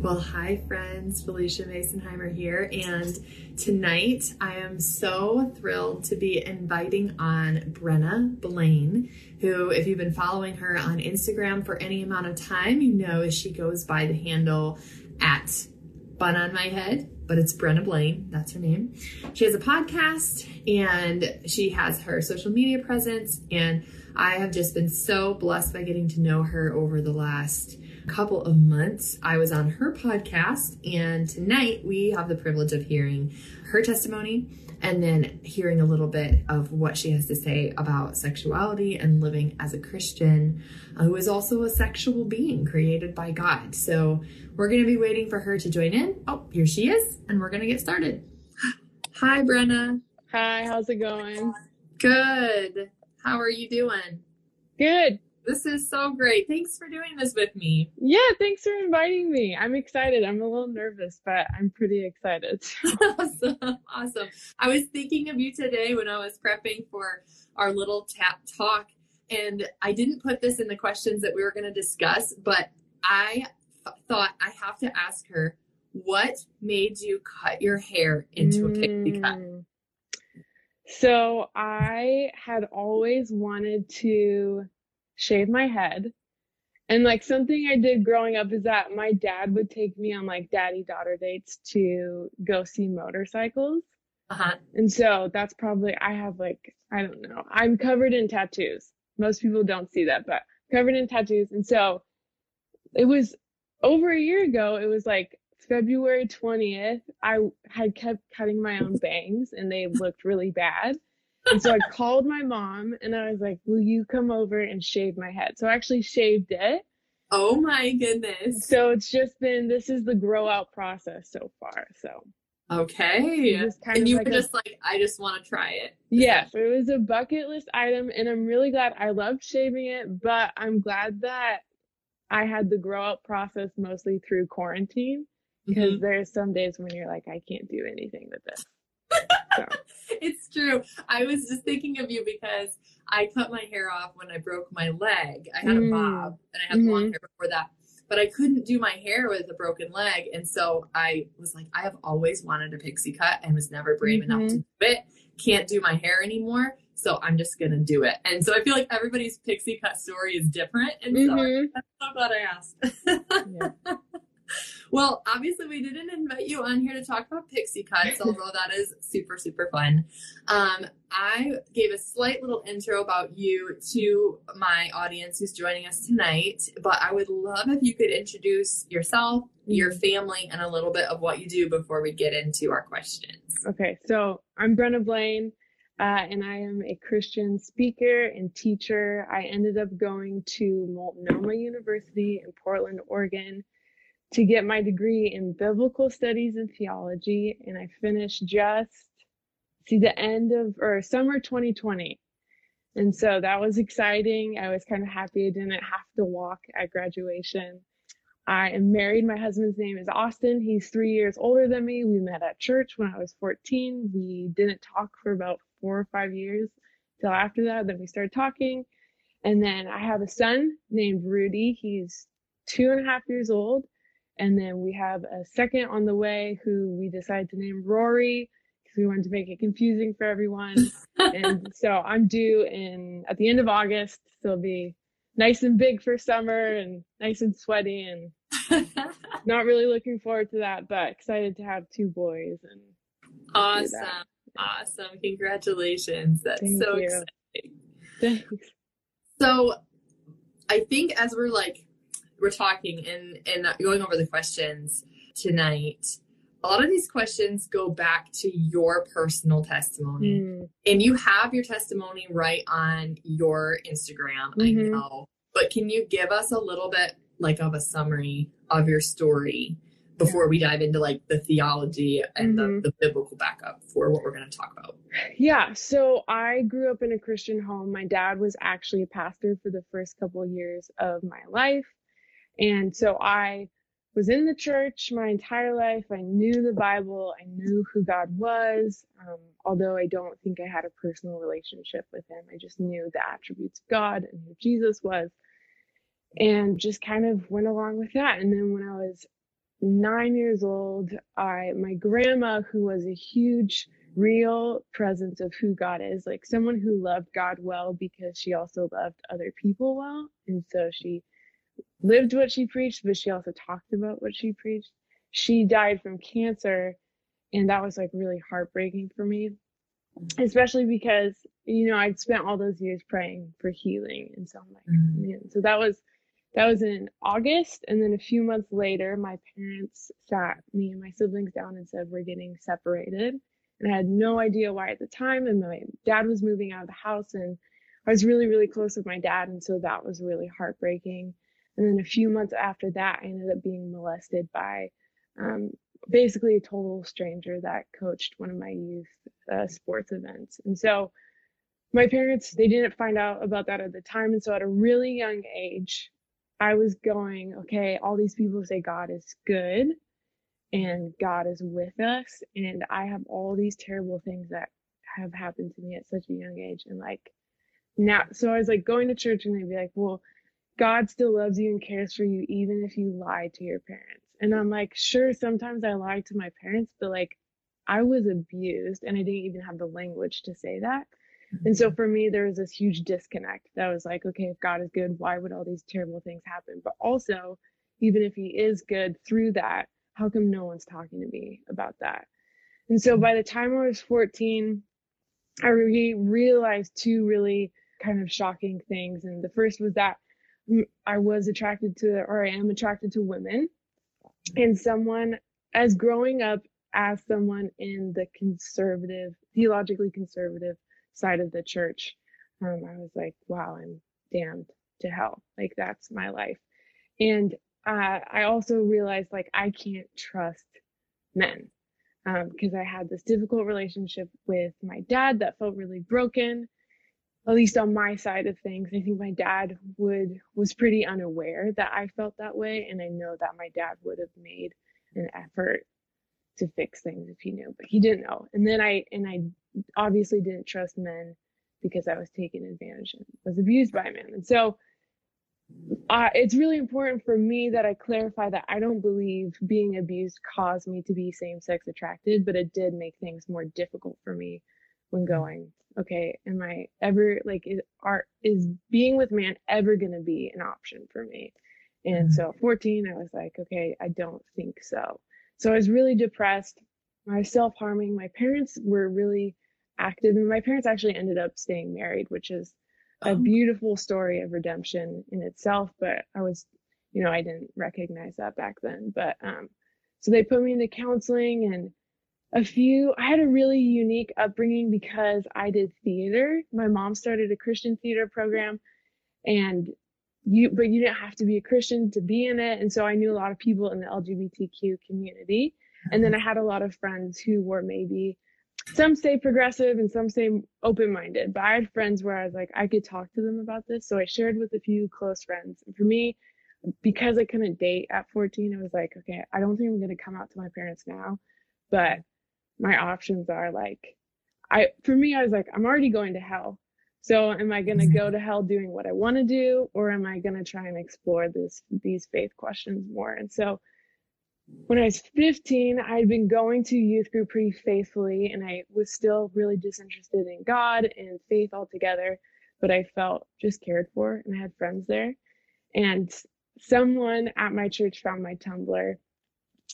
Well, hi, friends. Phylicia Masonheimer here. And tonight I am so thrilled to be inviting on Brenna Blaine, who, if you've been following her on Instagram for any amount of time, you know as she goes by the handle at Bun on My Head, but it's Brenna Blaine. That's her name. She has a podcast and she has her social media presence. And I have just been so blessed by getting to know her over the last couple of months. I was on her podcast, and tonight we have the privilege of hearing her testimony and then hearing a little bit of what she has to say about sexuality and living as a Christian uh, who is also a sexual being created by God. So we're going to be waiting for her to join in. Oh, here she is, and we're going to get started. Hi, Brenna. Hi, how's it going? Good. How are you doing? Good. This is so great. Thanks for doing this with me. Yeah, thanks for inviting me. I'm excited. I'm a little nervous, but I'm pretty excited. awesome. Awesome. I was thinking of you today when I was prepping for our little tap talk, and I didn't put this in the questions that we were going to discuss, but I thought I have to ask her what made you cut your hair into a pixie cut? Mm. So I had always wanted to shave my head. And like something I did growing up is that my dad would take me on like daddy daughter dates to go see motorcycles. Uh-huh. And so that's probably, I have like, I don't know, I'm covered in tattoos. Most people don't see that, but covered in tattoos. And so it was over a year ago, it was like February 20th. I had kept cutting my own bangs and they looked really bad. And so I called my mom and I was like, Will you come over and shave my head? So I actually shaved it. Oh my goodness. So it's just been this is the grow out process so far. So Okay. and you like were just like, I just want to try it. Yeah. So it was a bucket list item and I'm really glad I loved shaving it, but I'm glad that I had the grow out process mostly through quarantine because mm-hmm. there's some days when you're like, I can't do anything with this. it's true. I was just thinking of you because I cut my hair off when I broke my leg. I had mm. a bob and I had mm-hmm. long hair before that. But I couldn't do my hair with a broken leg. And so I was like, I have always wanted a pixie cut and was never brave mm-hmm. enough to do it. Can't do my hair anymore. So I'm just going to do it. And so I feel like everybody's pixie cut story is different. And mm-hmm. so I'm so glad I asked. yeah. Well, obviously, we didn't invite you on here to talk about pixie cuts, although that is super, super fun. Um, I gave a slight little intro about you to my audience who's joining us tonight, but I would love if you could introduce yourself, your mm-hmm. family, and a little bit of what you do before we get into our questions. Okay, so I'm Brenna Blaine. Uh, and I am a Christian speaker and teacher. I ended up going to Multnomah University in Portland, Oregon, to get my degree in biblical studies and theology. And I finished just, see, the end of, or summer 2020. And so that was exciting. I was kind of happy I didn't have to walk at graduation. I am married. My husband's name is Austin. He's three years older than me. We met at church when I was 14. We didn't talk for about four or five years till after that. Then we started talking. And then I have a son named Rudy. He's two and a half years old. And then we have a second on the way who we decided to name Rory because we wanted to make it confusing for everyone. and so I'm due in at the end of August. So it'll be nice and big for summer and nice and sweaty and not really looking forward to that, but excited to have two boys and awesome. Awesome. Congratulations. That's Thank so you. exciting. Thanks. So I think as we're like we're talking and and going over the questions tonight a lot of these questions go back to your personal testimony mm. and you have your testimony right on your instagram mm-hmm. i know but can you give us a little bit like of a summary of your story before we dive into like the theology and mm-hmm. the, the biblical backup for what we're going to talk about. Yeah. So I grew up in a Christian home. My dad was actually a pastor for the first couple of years of my life. And so I was in the church my entire life. I knew the Bible. I knew who God was. Um, although I don't think I had a personal relationship with him. I just knew the attributes of God and who Jesus was and just kind of went along with that. And then when I was nine years old, I, my grandma, who was a huge, real presence of who God is, like someone who loved God well because she also loved other people well. And so she lived what she preached, but she also talked about what she preached. She died from cancer. And that was like really heartbreaking for me, especially because, you know, I'd spent all those years praying for healing. And so I'm like, mm-hmm. man, so that was, that was in August. And then a few months later, my parents sat me and my siblings down and said, We're getting separated. And I had no idea why at the time. And my dad was moving out of the house, and I was really, really close with my dad. And so that was really heartbreaking. And then a few months after that, I ended up being molested by um, basically a total stranger that coached one of my youth uh, sports events. And so my parents, they didn't find out about that at the time. And so at a really young age, I was going, okay, all these people say God is good and God is with us. And I have all these terrible things that have happened to me at such a young age. And like now, so I was like going to church and they'd be like, well, God still loves you and cares for you, even if you lie to your parents. And I'm like, sure, sometimes I lied to my parents, but like I was abused and I didn't even have the language to say that. And so mm-hmm. for me, there was this huge disconnect that was like, okay, if God is good, why would all these terrible things happen? But also, even if he is good through that, how come no one's talking to me about that? And so by the time I was 14, I re- realized two really kind of shocking things. And the first was that I was attracted to, or I am attracted to women. And someone, as growing up as someone in the conservative, theologically conservative side of the church, um, I was like, wow, I'm damned to hell. Like that's my life. And uh, I also realized like I can't trust men because um, I had this difficult relationship with my dad that felt really broken. At least on my side of things, I think my dad would was pretty unaware that I felt that way, and I know that my dad would have made an effort to fix things if he knew, but he didn't know. And then I and I obviously didn't trust men because I was taken advantage and was abused by men. And so uh, it's really important for me that I clarify that I don't believe being abused caused me to be same sex attracted, but it did make things more difficult for me when going, okay, am I ever like, is, are, is being with man ever going to be an option for me? And mm-hmm. so 14, I was like, okay, I don't think so. So I was really depressed. I was self harming. My parents were really active, and my parents actually ended up staying married, which is a oh. beautiful story of redemption in itself. But I was, you know, I didn't recognize that back then. But um, so they put me into counseling and a few i had a really unique upbringing because i did theater. My mom started a christian theater program and you but you didn't have to be a christian to be in it. And so i knew a lot of people in the lgbtq community. And then i had a lot of friends who were maybe some say progressive and some say open-minded but i had friends where i was like i could talk to them about this. So i shared with a few close friends. And for me because i couldn't date at 14 i was like okay i don't think i'm going to come out to my parents now but my options are like i for me i was like i'm already going to hell so am I going to go mm-hmm. to hell doing what I want to do or am I going to try and explore this these faith questions more? And so when I was 15, I'd been going to youth group pretty faithfully and I was still really disinterested in God and faith altogether, but I felt just cared for and I had friends there. And someone at my church found my Tumblr.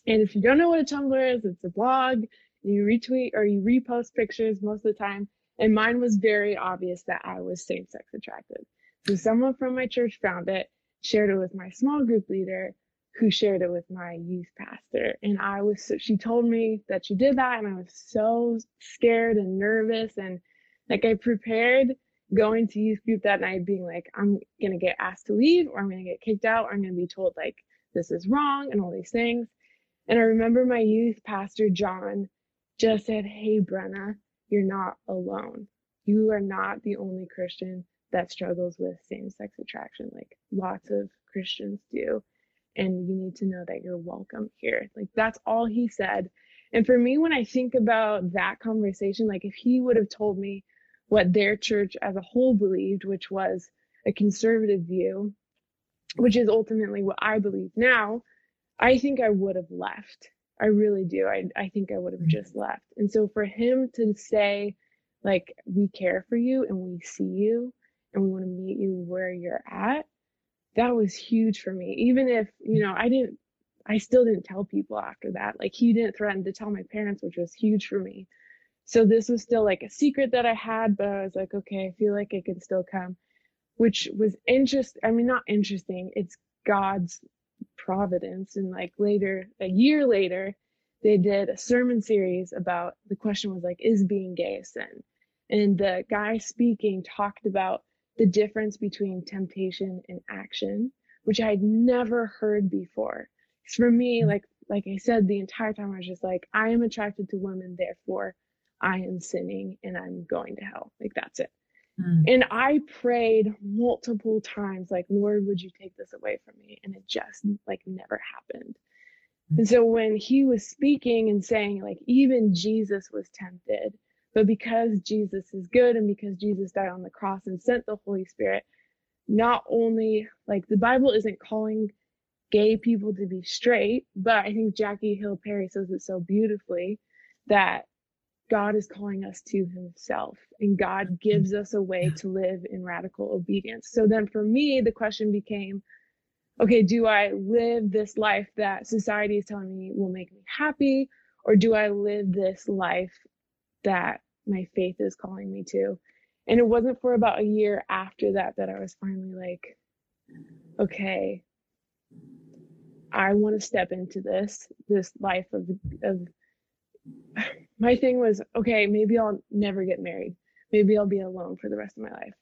And if you don't know what a Tumblr is, it's a blog. You retweet or you repost pictures most of the time and mine was very obvious that I was same sex attracted. So someone from my church found it, shared it with my small group leader, who shared it with my youth pastor. And I was, so, she told me that she did that. And I was so scared and nervous. And like I prepared going to youth group that night being like, I'm going to get asked to leave or I'm going to get kicked out or I'm going to be told like, this is wrong and all these things. And I remember my youth pastor, John, just said, Hey, Brenna, you're not alone. You are not the only Christian that struggles with same sex attraction. Like lots of Christians do. And you need to know that you're welcome here. Like that's all he said. And for me, when I think about that conversation, like if he would have told me what their church as a whole believed, which was a conservative view, which is ultimately what I believe now, I think I would have left. I really do. I, I think I would have mm-hmm. just left. And so for him to say, like, we care for you and we see you and we want to meet you where you're at, that was huge for me. Even if, you know, I didn't, I still didn't tell people after that. Like, he didn't threaten to tell my parents, which was huge for me. So this was still like a secret that I had, but I was like, okay, I feel like it can still come, which was interesting. I mean, not interesting. It's God's providence. And like later, a year later, they did a sermon series about the question was like, is being gay a sin? And the guy speaking talked about the difference between temptation and action, which I'd never heard before. Because for me, mm. like like I said, the entire time I was just like, I am attracted to women, therefore I am sinning and I'm going to hell. Like that's it. Mm. And I prayed multiple times, like, Lord, would you take this away from me? And it just like never happened. Mm. And so when he was speaking and saying, like, even Jesus was tempted, but because Jesus is good and because Jesus died on the cross and sent the Holy Spirit, not only like the Bible isn't calling gay people to be straight, but I think Jackie Hill Perry says it so beautifully that God is calling us to himself and God gives us a way to live in radical obedience. So then for me, the question became, okay, do I live this life that society is telling me will make me happy? Or do I live this life that my faith is calling me to? And it wasn't for about a year after that that I was finally like, okay, I want to step into this, this life of, of my thing was, okay, maybe I'll never get married. Maybe I'll be alone for the rest of my life.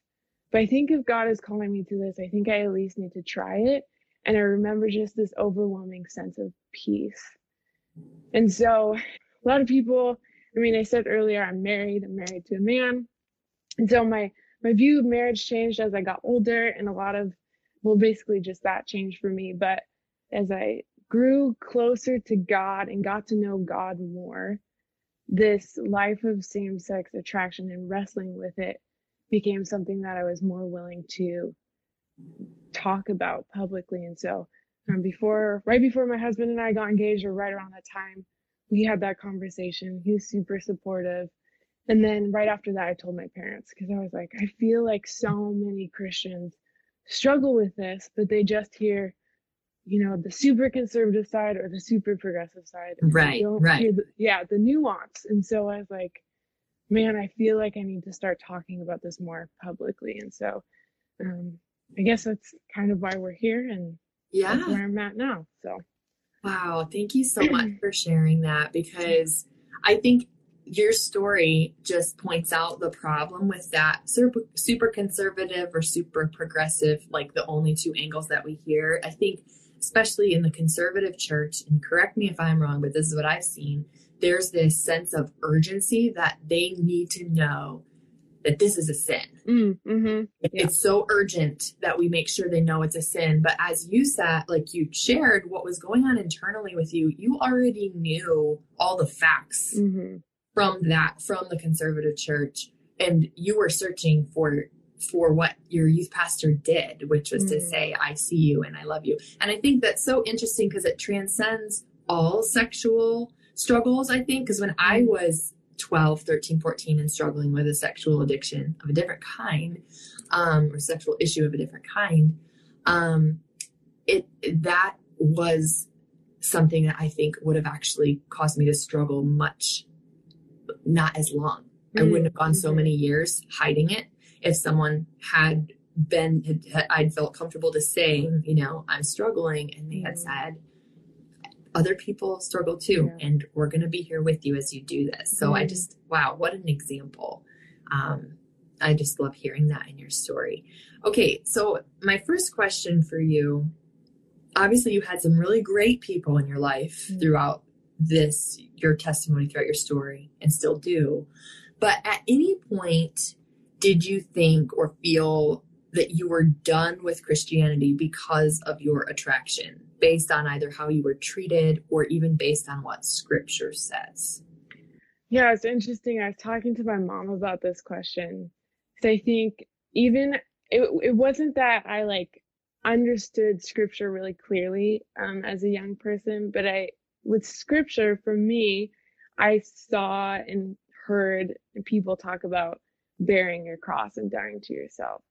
But I think if God is calling me to this, I think I at least need to try it. And I remember just this overwhelming sense of peace. And so a lot of people, I mean, I said earlier, I'm married, I'm married to a man. And so my, my view of marriage changed as I got older and a lot of, well, basically just that changed for me. But as I grew closer to God and got to know God more, this life of same sex attraction and wrestling with it became something that I was more willing to talk about publicly. And so, um, before, right before my husband and I got engaged, or right around that time, we had that conversation. He was super supportive. And then right after that, I told my parents because I was like, I feel like so many Christians struggle with this, but they just hear you know, the super conservative side or the super progressive side. Right, right. The, yeah, the nuance. And so I was like, man, I feel like I need to start talking about this more publicly. And so um, I guess that's kind of why we're here and yeah, where I'm at now. So, wow, thank you so much for sharing that because I think your story just points out the problem with that super, super conservative or super progressive, like the only two angles that we hear. I think especially in the conservative church, and correct me if I'm wrong, but this is what I've seen, there's this sense of urgency that they need to know that this is a sin. Mm, mm-hmm. yeah. It's so urgent that we make sure they know it's a sin. But as you said, like you shared what was going on internally with you, you already knew all the facts mm-hmm. from that, from the conservative church. And you were searching for for what your youth pastor did, which was mm. to say, I see you and I love you. And I think that's so interesting because it transcends all sexual struggles, I think. Because when I mm. was 12, 13, 14 and struggling with a sexual addiction of a different kind, um, or sexual issue of a different kind, um, it that was something that I think would have actually caused me to struggle much, not as long. Mm. I wouldn't have gone so mm-hmm. many years hiding it if someone had been had, had, I'd felt comfortable to say, you know, I'm struggling, and they had mm-hmm. said, other people struggle too, yeah. and we're going to be here with you as you do this. So mm-hmm. I just, wow, what an example. Um, I just love hearing that in your story. Okay, so my first question for you obviously you had some really great people in your life mm-hmm. throughout this your testimony throughout your story and still do but at any point did you think or feel that you were done with christianity because of your attraction based on either how you were treated or even based on what scripture says? Yeah it's interesting. I was talking to my mom about this question. So i think even it, it wasn't that i like understood scripture really clearly um, as a young person, but I, with scripture, for me, I saw and heard people talk about bearing your cross and dying to yourself.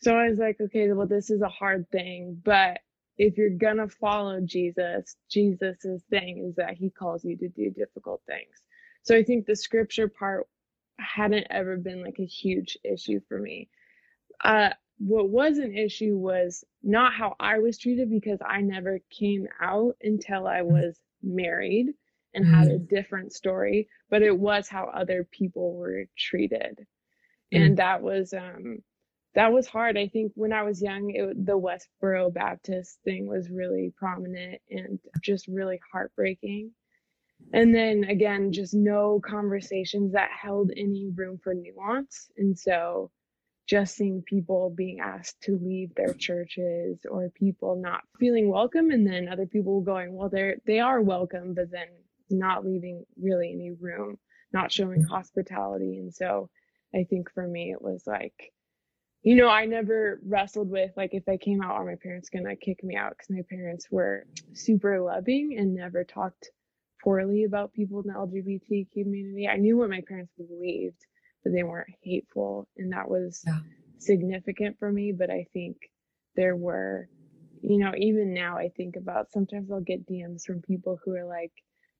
So I was like, okay, well, this is a hard thing, but if you're gonna follow Jesus, Jesus's thing is that he calls you to do difficult things. So I think the scripture part hadn't ever been like a huge issue for me. Uh, what was an issue was not how I was treated because I never came out until I mm. was married and mm-hmm. had a different story, but it was how other people were treated. Mm-hmm. And that was um that was hard. I think when I was young, it, the Westboro Baptist thing was really prominent and just really heartbreaking. And then again, just no conversations that held any room for nuance. And so just seeing people being asked to leave their churches or people not feeling welcome and then other people going well they're they are welcome but then not leaving really any room not showing mm-hmm. hospitality and so i think for me it was like you know i never wrestled with like if i came out are my parents gonna kick me out because my parents were super loving and never talked poorly about people in the lgbt community i knew what my parents believed but they weren't hateful. And that was yeah. significant for me. But I think there were, you know, even now I think about sometimes I'll get DMs from people who are like,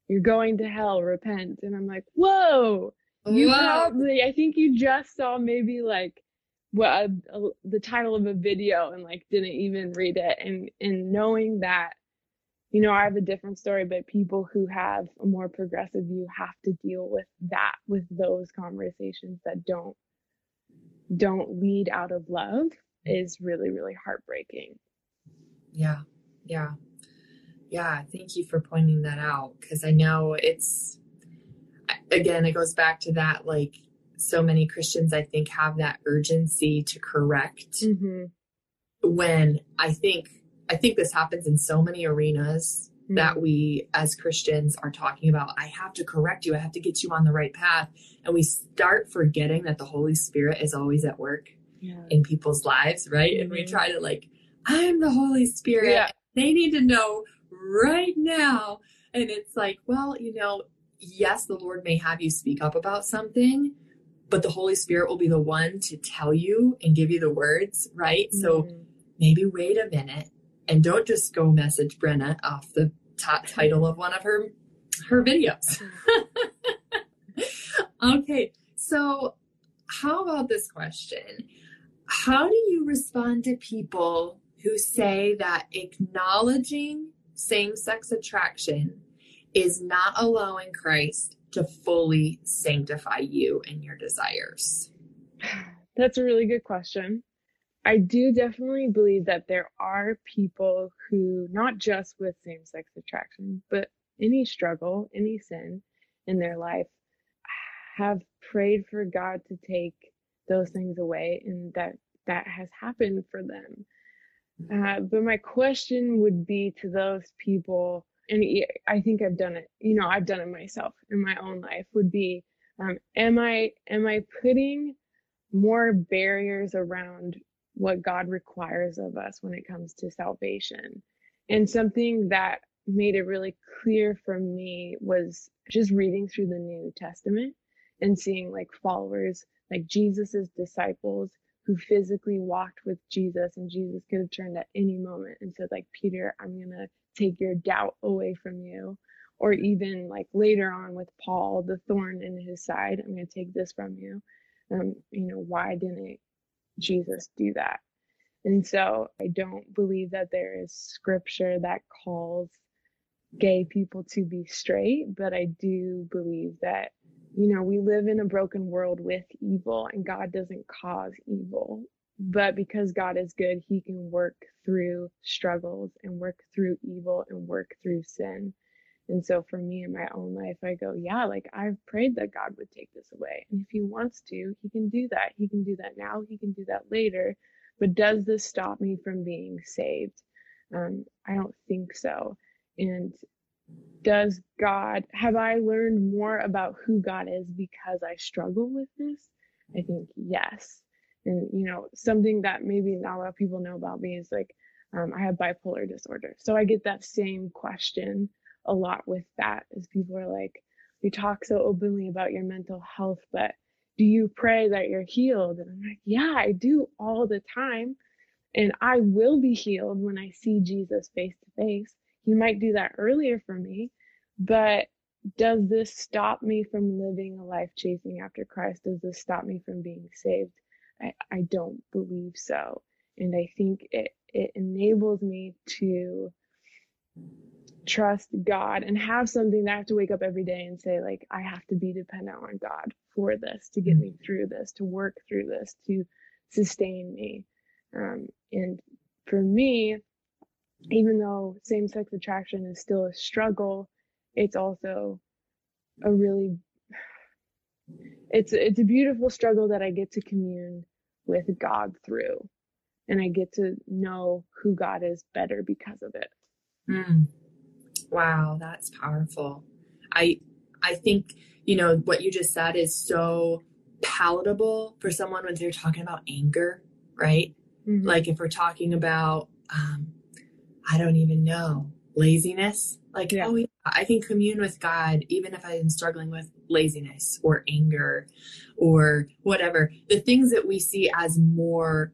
you're going to hell, repent. And I'm like, whoa, you probably, I think you just saw maybe like, well, the title of a video and like didn't even read it. And, and knowing that you know, I have a different story, but people who have a more progressive view have to deal with that, with those conversations that don't don't lead out of love is really, really heartbreaking. Yeah. Yeah. Yeah. Thank you for pointing that out because I know it's, again, it goes back to that like so many Christians, I think, have that urgency to correct mm-hmm. when I think I think this happens in so many arenas mm-hmm. that we as Christians are talking about. I have to correct you. I have to get you on the right path. And we start forgetting that the Holy Spirit is always at work yeah. in people's lives, right? Mm-hmm. And we mm-hmm. try to like, I'm the Holy Spirit. Yeah. They need to know right now. And it's like, well, you know, yes, the Lord may have you speak up about something, but the Holy Spirit will be the one to tell you and give you the words, right? Mm-hmm. So maybe wait a minute and don't just go message Brenna off the top title of one of her her videos. okay, so how about this question? How do you respond to people who say that acknowledging same sex attraction is not allowing Christ to fully sanctify you and your desires? That's a really good question. I do definitely believe that there are people who, not just with same sex attraction, but any struggle, any sin in their life, have prayed for God to take those things away and that that has happened for them. Uh, but my question would be to those people, and I think I've done it, you know, I've done it myself in my own life, would be, um, am I, am I putting more barriers around what God requires of us when it comes to salvation. And something that made it really clear for me was just reading through the New Testament and seeing like followers, like Jesus's disciples who physically walked with Jesus and Jesus could have turned at any moment and said like, Peter, I'm going to take your doubt away from you. Or even like later on with Paul, the thorn in his side, I'm going to take this from you. Um, you know, why didn't Jesus do that. And so I don't believe that there is scripture that calls gay people to be straight, but I do believe that, you know, we live in a broken world with evil and God doesn't cause evil. But because God is good, he can work through struggles and work through evil and work through sin. And so for me in my own life, I go, yeah, like I've prayed that God would take this away. And if he wants to, he can do that. He can do that now. He can do that later. But does this stop me from being saved? Um, I don't think so. And does God, have I learned more about who God is because I struggle with this? I think yes. And, you know, something that maybe not a lot of people know about me is like, um, I have bipolar disorder. So I get that same question a lot with that is people are like, you talk so openly about your mental health, but do you pray that you're healed? And I'm like, yeah, I do all the time. And I will be healed when I see Jesus face to face. He might do that earlier for me, but does this stop me from living a life chasing after Christ? Does this stop me from being saved? I, I don't believe so. And I think it, it enables me to trust God and have something that I have to wake up every day and say, like, I have to be dependent on God for this, to get me mm-hmm. through this, to work through this, to sustain me. Um, and for me, even though same sex attraction is still a struggle, it's also a really it's it's a beautiful struggle that I get to commune with God through and I get to know who God is better because of it. Mm. Wow, that's powerful. I I think, you know, what you just said is so palatable for someone when they're talking about anger, right? Mm-hmm. Like if we're talking about um I don't even know, laziness. Like, yeah. oh yeah, I can commune with God even if I'm struggling with laziness or anger or whatever. The things that we see as more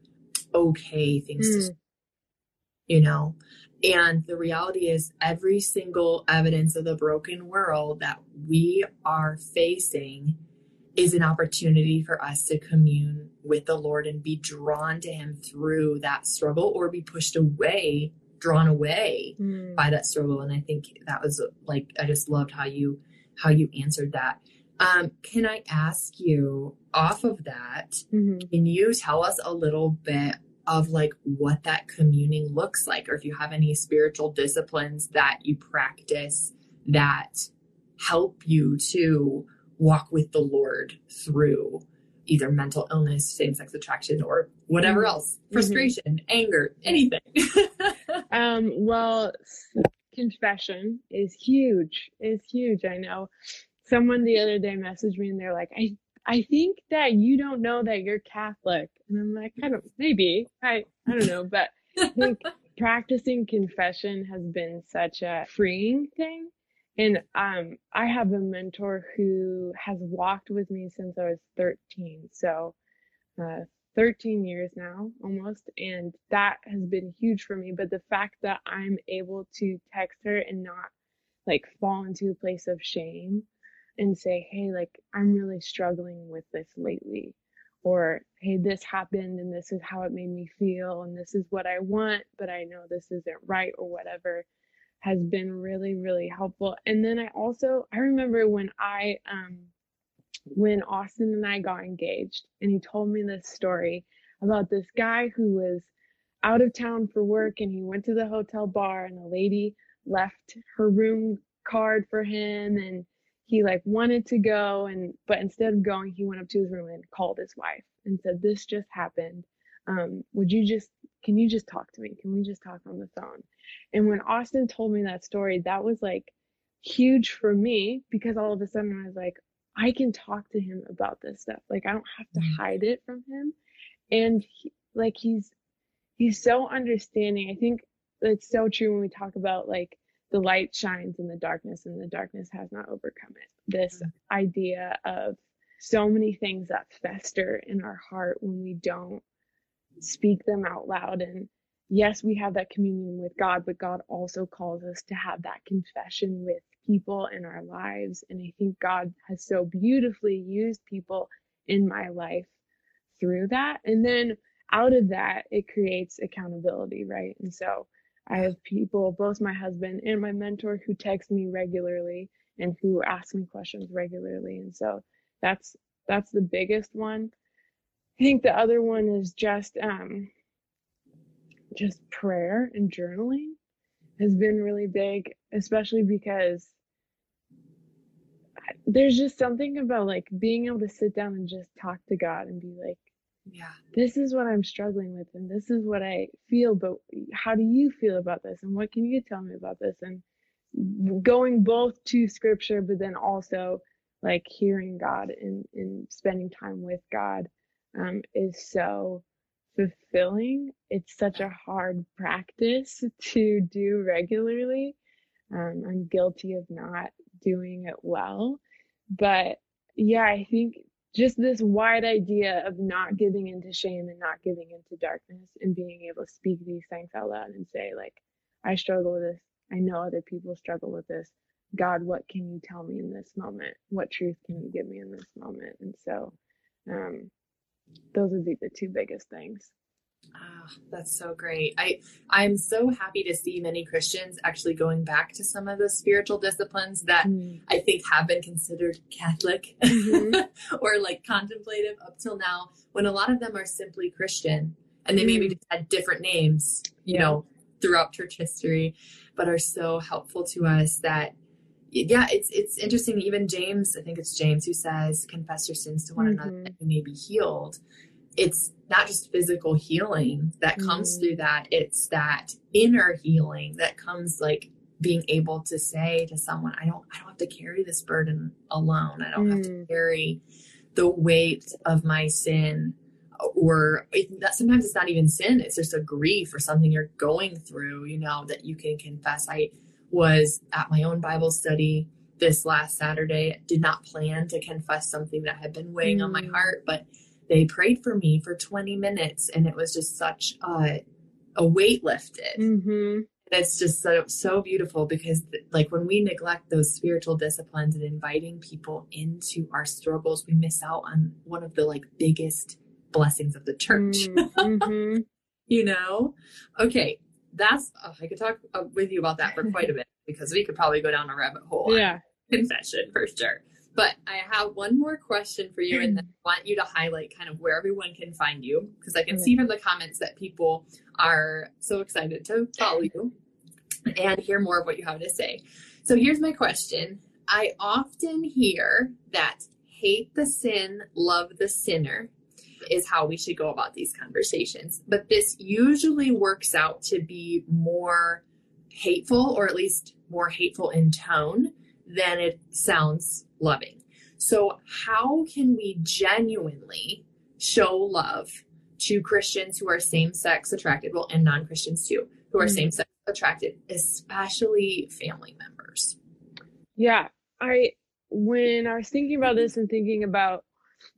okay things mm. to, you know. And the reality is, every single evidence of the broken world that we are facing is an opportunity for us to commune with the Lord and be drawn to Him through that struggle or be pushed away, drawn away mm. by that struggle. And I think that was like, I just loved how you how you answered that. Um, can I ask you off of that, mm-hmm. can you tell us a little bit of like what that communing looks like or if you have any spiritual disciplines that you practice that help you to walk with the Lord through either mental illness, same sex attraction, or whatever mm-hmm. else, frustration, mm-hmm. anger, anything. um, well, confession is huge, is huge. I know someone the other day messaged me and they're like, I I think that you don't know that you're Catholic. And I'm like, I don't, maybe. I, I don't know. But I think practicing confession has been such a freeing thing. And um, I have a mentor who has walked with me since I was 13. So uh, 13 years now almost. And that has been huge for me. But the fact that I'm able to text her and not like fall into a place of shame and say, hey, like, I'm really struggling with this lately. Or, hey, this happened and this is how it made me feel and this is what I want, but I know this isn't right or whatever has been really, really helpful. And then I also, I remember when I, um, when Austin and I got engaged and he told me this story about this guy who was out of town for work and he went to the hotel bar and a lady left her room card for him and he like wanted to go and but instead of going he went up to his room and called his wife and said this just happened. Um, would you just can you just talk to me? Can we just talk on the phone? And when austin told me that story that was like huge for me because all of a sudden i was like i can talk to him about this stuff like i don't have to mm. hide it from him and he, like he's he's so understanding i think it's so true when we talk about like the light shines in the darkness and the darkness has not overcome it. This mm-hmm. idea of so many things that fester in our heart when we don't speak them out loud. And yes, we have that communion with God, but God also calls us to have that confession with people in our lives. And I think God has so beautifully used people in my life through that. And then out of that, it creates accountability, right? And so I have people, both my husband and my mentor, who text me regularly and who ask me questions regularly. And so that's that's the biggest one. I think the other one is just um just prayer and journaling has been really big, especially because there's just something about like being able to sit down and just talk to God and be like, yeah, this is what I'm struggling with and this is what I feel, but how do you feel about this? And what can you tell me about this? And going both to scripture, but then also like hearing God and, and spending time with God um, is so fulfilling. It's such a hard practice to do regularly. Um, I'm guilty of not doing it well. But yeah, I think just this wide idea of not giving into shame and not giving into darkness and being able to speak these things out loud and say, like, I struggle with this. I know other people struggle with this. God, what can you tell me in this moment? What truth can you give me in this moment? And so, um, those would be the two biggest things. Oh, that's so great. I I'm so happy to see many Christians actually going back to some of the spiritual disciplines that mm. I think have been considered Catholic mm-hmm. or like contemplative up till now, when a lot of them are simply Christian and they maybe just had different names, you yeah. know, throughout church history, but are so helpful to us that yeah, it's it's interesting. Even James, I think it's James who says, "Confess your sins to one mm-hmm. another, and you may be healed." It's not just physical healing that comes mm-hmm. through that; it's that inner healing that comes like being able to say to someone, "I don't, I don't have to carry this burden alone. I don't mm. have to mm. carry the weight of my sin." Or it, that sometimes it's not even sin; it's just a grief or something you're going through. You know that you can confess. I was at my own Bible study this last Saturday. Did not plan to confess something that had been weighing mm. on my mm. heart, but they prayed for me for 20 minutes and it was just such a, a weight lifted. Mm-hmm. It's just so so beautiful because like when we neglect those spiritual disciplines and inviting people into our struggles, we miss out on one of the like biggest blessings of the church. Mm-hmm. you know? Okay, that's oh, I could talk uh, with you about that for quite a bit because we could probably go down a rabbit hole. Yeah, confession for sure. But I have one more question for you, and then I want you to highlight kind of where everyone can find you because I can see from the comments that people are so excited to follow you and hear more of what you have to say. So here's my question. I often hear that hate the sin, love the sinner is how we should go about these conversations. But this usually works out to be more hateful, or at least more hateful in tone, than it sounds loving. So, how can we genuinely show love to Christians who are same sex attracted, well, and non Christians too, who are mm-hmm. same sex attracted, especially family members? Yeah, I, when I was thinking about this and thinking about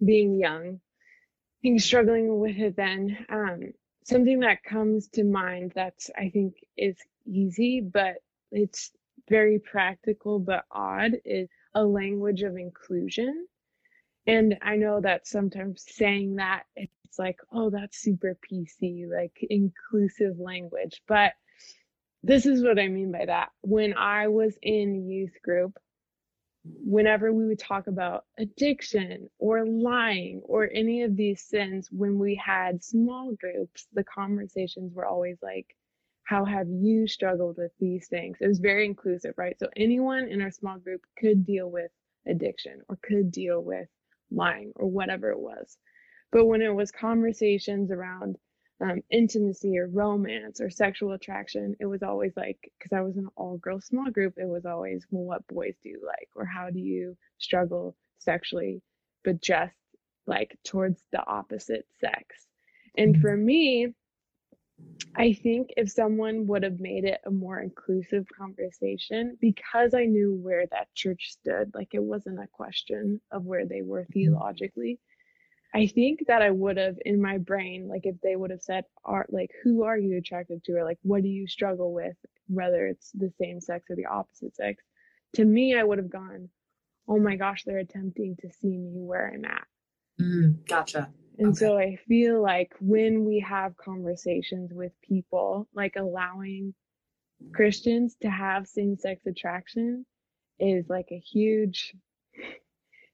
being young, think struggling with it then um, something that comes to mind that's i think is easy but it's very practical but odd is a language of inclusion. And i know that sometimes saying that it's like oh that's super pc like inclusive language but this is what i mean by that. When i was in youth group whenever we would talk about addiction or lying or any of these sins, when we had small groups, the conversations were always like, how have you struggled with these things? It was very inclusive, right? So anyone in our small group could deal with addiction or could deal with lying or whatever it was. But when it was conversations around um, intimacy or romance or sexual attraction, it was always like, because I was in an all girl small group, it was always, well, what boys do you like? Or how do you struggle sexually, but just like towards the opposite sex? And mm-hmm. for me, I think if someone would have made it a more inclusive conversation, because I knew where that church stood, like it wasn't a question of where they were mm-hmm. theologically, I think that I would have in my brain, like if they would have said, "Are like who are you attracted to?" or like what do you struggle with, whether it's the same sex or the opposite sex. To me, I would have gone, "Oh my gosh, they're attempting to see me where I'm at." Mm, gotcha. And okay. so I feel like when we have conversations with people, like allowing Christians to have same sex attraction is like a huge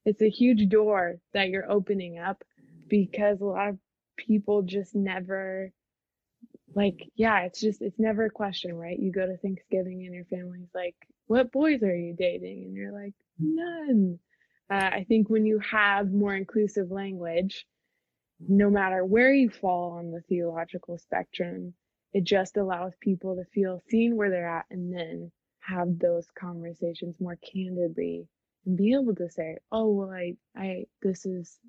it's a huge door that you're opening up because a lot of people just never like yeah it's just it's never a question right? You go to thanksgiving and your family's like what boys are you dating? And you're like none. Uh, i think when you have more inclusive language no matter where you fall on the theological spectrum it just allows people to feel seen where they're at and then have those conversations more candidly and be able to say oh well i i this is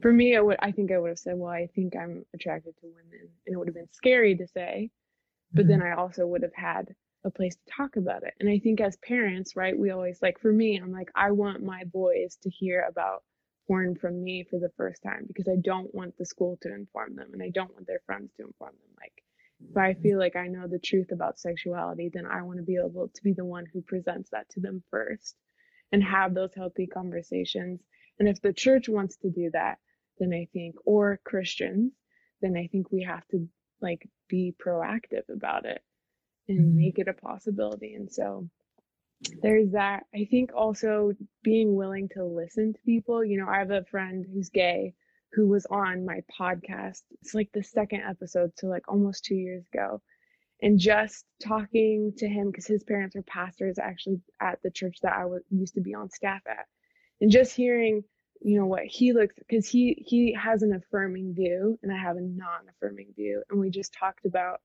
for me, I would I think I would have said, well, I think I'm attracted to women, and it would have been scary to say, but mm-hmm. then I also would have had a place to talk about it. And I think as parents, right, we always like for me, I'm like I want my boys to hear about porn from me for the first time because I don't want the school to inform them and I don't want their friends to inform them. Like if I feel like I know the truth about sexuality, then I want to be able to be the one who presents that to them first and have those healthy conversations and if the church wants to do that, then I think, or Christians, then I think we have to like be proactive about it and mm-hmm. make it a possibility. And so there's that. I think also being willing to listen to people. You know, I have a friend who's gay who was on my podcast. It's like the second episode, so like almost two years ago. And just talking to him because his parents are pastors actually at the church that I was used to be on staff at and just hearing you know what he looks because he he has an affirming view and i have a non-affirming view and we just talked about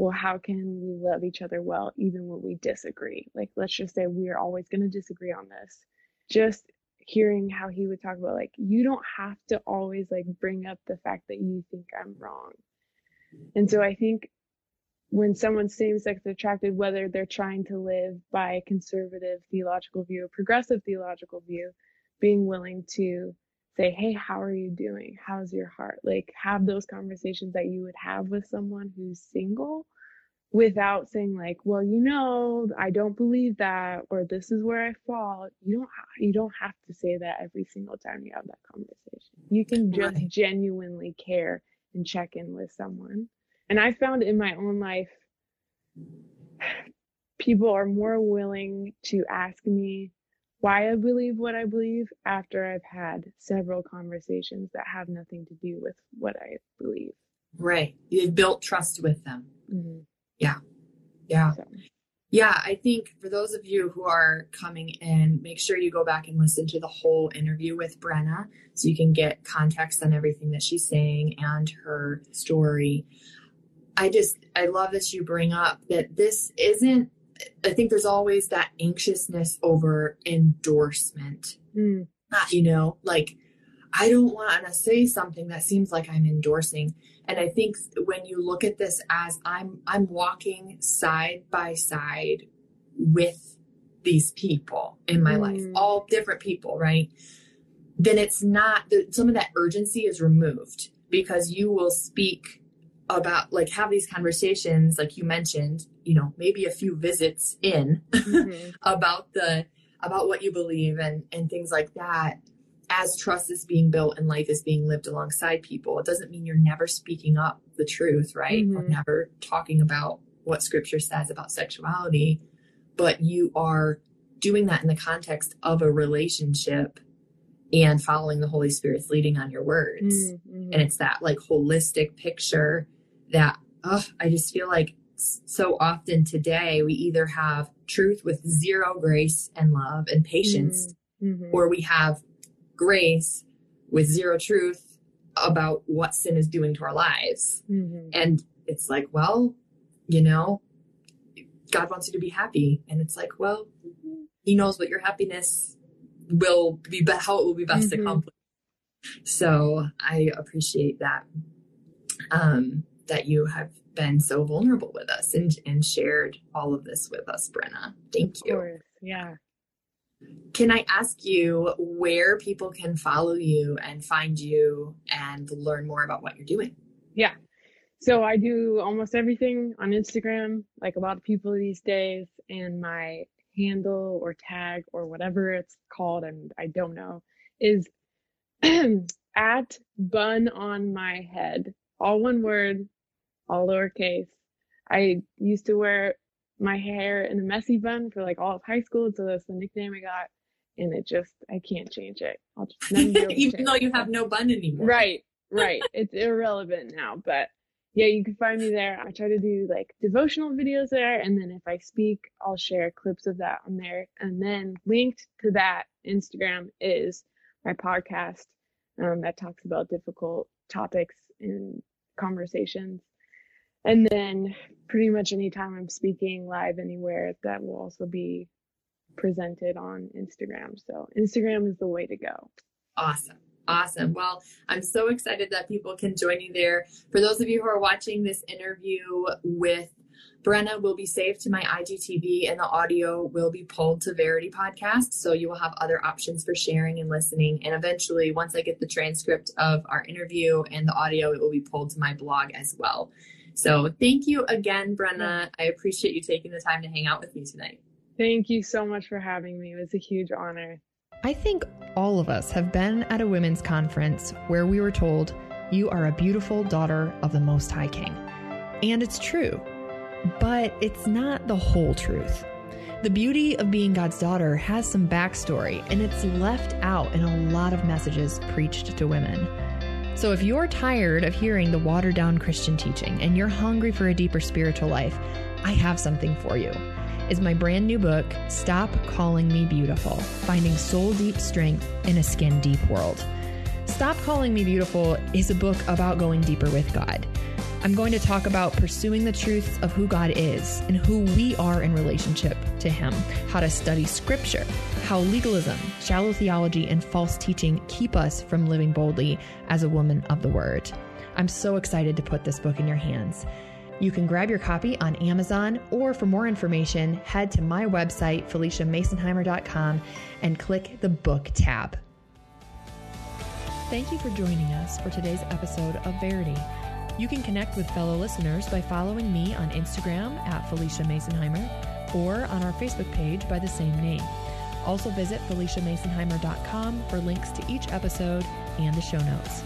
well how can we love each other well even when we disagree? Like let's just say we are always going to disagree on this. Just hearing how he would talk about like you don't have to always like bring up the fact that you think i'm wrong. And so i think when someone's same-sex attracted whether they're trying to live by a conservative theological view a progressive theological view being willing to say hey how are you doing? How's your heart? Like have those conversations that you would have with someone who's single without saying like well you know i don't believe that or this is where i fall. You don't you don't have to say that every single time you have that conversation. You can just right. genuinely care and check in with someone and i found in my own life people are more willing to ask me why I believe what I believe after I've had several conversations that have nothing to do with what I believe. Right. You've built trust with them. Mm-hmm. Yeah. Yeah. So. Yeah, I think for those of you who are coming in, make sure you go back and listen to the whole interview with Brenna so you can get context on everything that she's saying and her story. I just, I love that you bring up that this isn't I think there's always that anxiousness over endorsement. Mm. you know, like I don't want to say something that seems like I'm endorsing. And I think when you look at this as I'm I'm walking side by side with these people in my mm. life, all different people, right? Then it's not some of that urgency is removed because you will speak about like have these conversations like you mentioned you know maybe a few visits in mm-hmm. about the about what you believe and and things like that as trust is being built and life is being lived alongside people it doesn't mean you're never speaking up the truth right mm-hmm. or never talking about what scripture says about sexuality but you are doing that in the context of a relationship and following the holy spirit's leading on your words mm-hmm. and it's that like holistic picture that oh, I just feel like so often today we either have truth with zero grace and love and patience, mm-hmm. or we have grace with zero truth about what sin is doing to our lives. Mm-hmm. And it's like, well, you know, God wants you to be happy. And it's like, well, He knows what your happiness will be, how it will be best mm-hmm. accomplished. So I appreciate that. Um, that you have been so vulnerable with us and, and shared all of this with us, Brenna. Thank you. Yeah. Can I ask you where people can follow you and find you and learn more about what you're doing? Yeah. So I do almost everything on Instagram, like a lot of people these days, and my handle or tag or whatever it's called, and I don't know, is at bun on my head. All one word, all lowercase. I used to wear my hair in a messy bun for like all of high school, so that's the nickname I got. and it just I can't change it. I'll just even though you have no bun anymore. Right, right. it's irrelevant now, but yeah, you can find me there. I try to do like devotional videos there, and then if I speak, I'll share clips of that on there. And then linked to that Instagram is my podcast um, that talks about difficult topics and conversations. And then pretty much anytime I'm speaking live anywhere, that will also be presented on Instagram. So Instagram is the way to go. Awesome. Awesome. Well, I'm so excited that people can join you there. For those of you who are watching this interview with Brenna will be saved to my IGTV and the audio will be pulled to Verity Podcast. So you will have other options for sharing and listening. And eventually, once I get the transcript of our interview and the audio, it will be pulled to my blog as well. So thank you again, Brenna. I appreciate you taking the time to hang out with me tonight. Thank you so much for having me. It was a huge honor. I think all of us have been at a women's conference where we were told, You are a beautiful daughter of the Most High King. And it's true, but it's not the whole truth. The beauty of being God's daughter has some backstory, and it's left out in a lot of messages preached to women. So if you're tired of hearing the watered down Christian teaching and you're hungry for a deeper spiritual life, I have something for you is my brand new book, Stop Calling Me Beautiful Finding Soul Deep Strength in a Skin Deep World. Stop Calling Me Beautiful is a book about going deeper with God. I'm going to talk about pursuing the truths of who God is and who we are in relationship to Him, how to study Scripture, how legalism, shallow theology, and false teaching keep us from living boldly as a woman of the Word. I'm so excited to put this book in your hands. You can grab your copy on Amazon, or for more information, head to my website, PhyliciaMasonheimer.com, and click the book tab. Thank you for joining us for today's episode of Verity. You can connect with fellow listeners by following me on Instagram at Phylicia Masonheimer or on our Facebook page by the same name. Also visit PhyliciaMasonheimer.com for links to each episode and the show notes.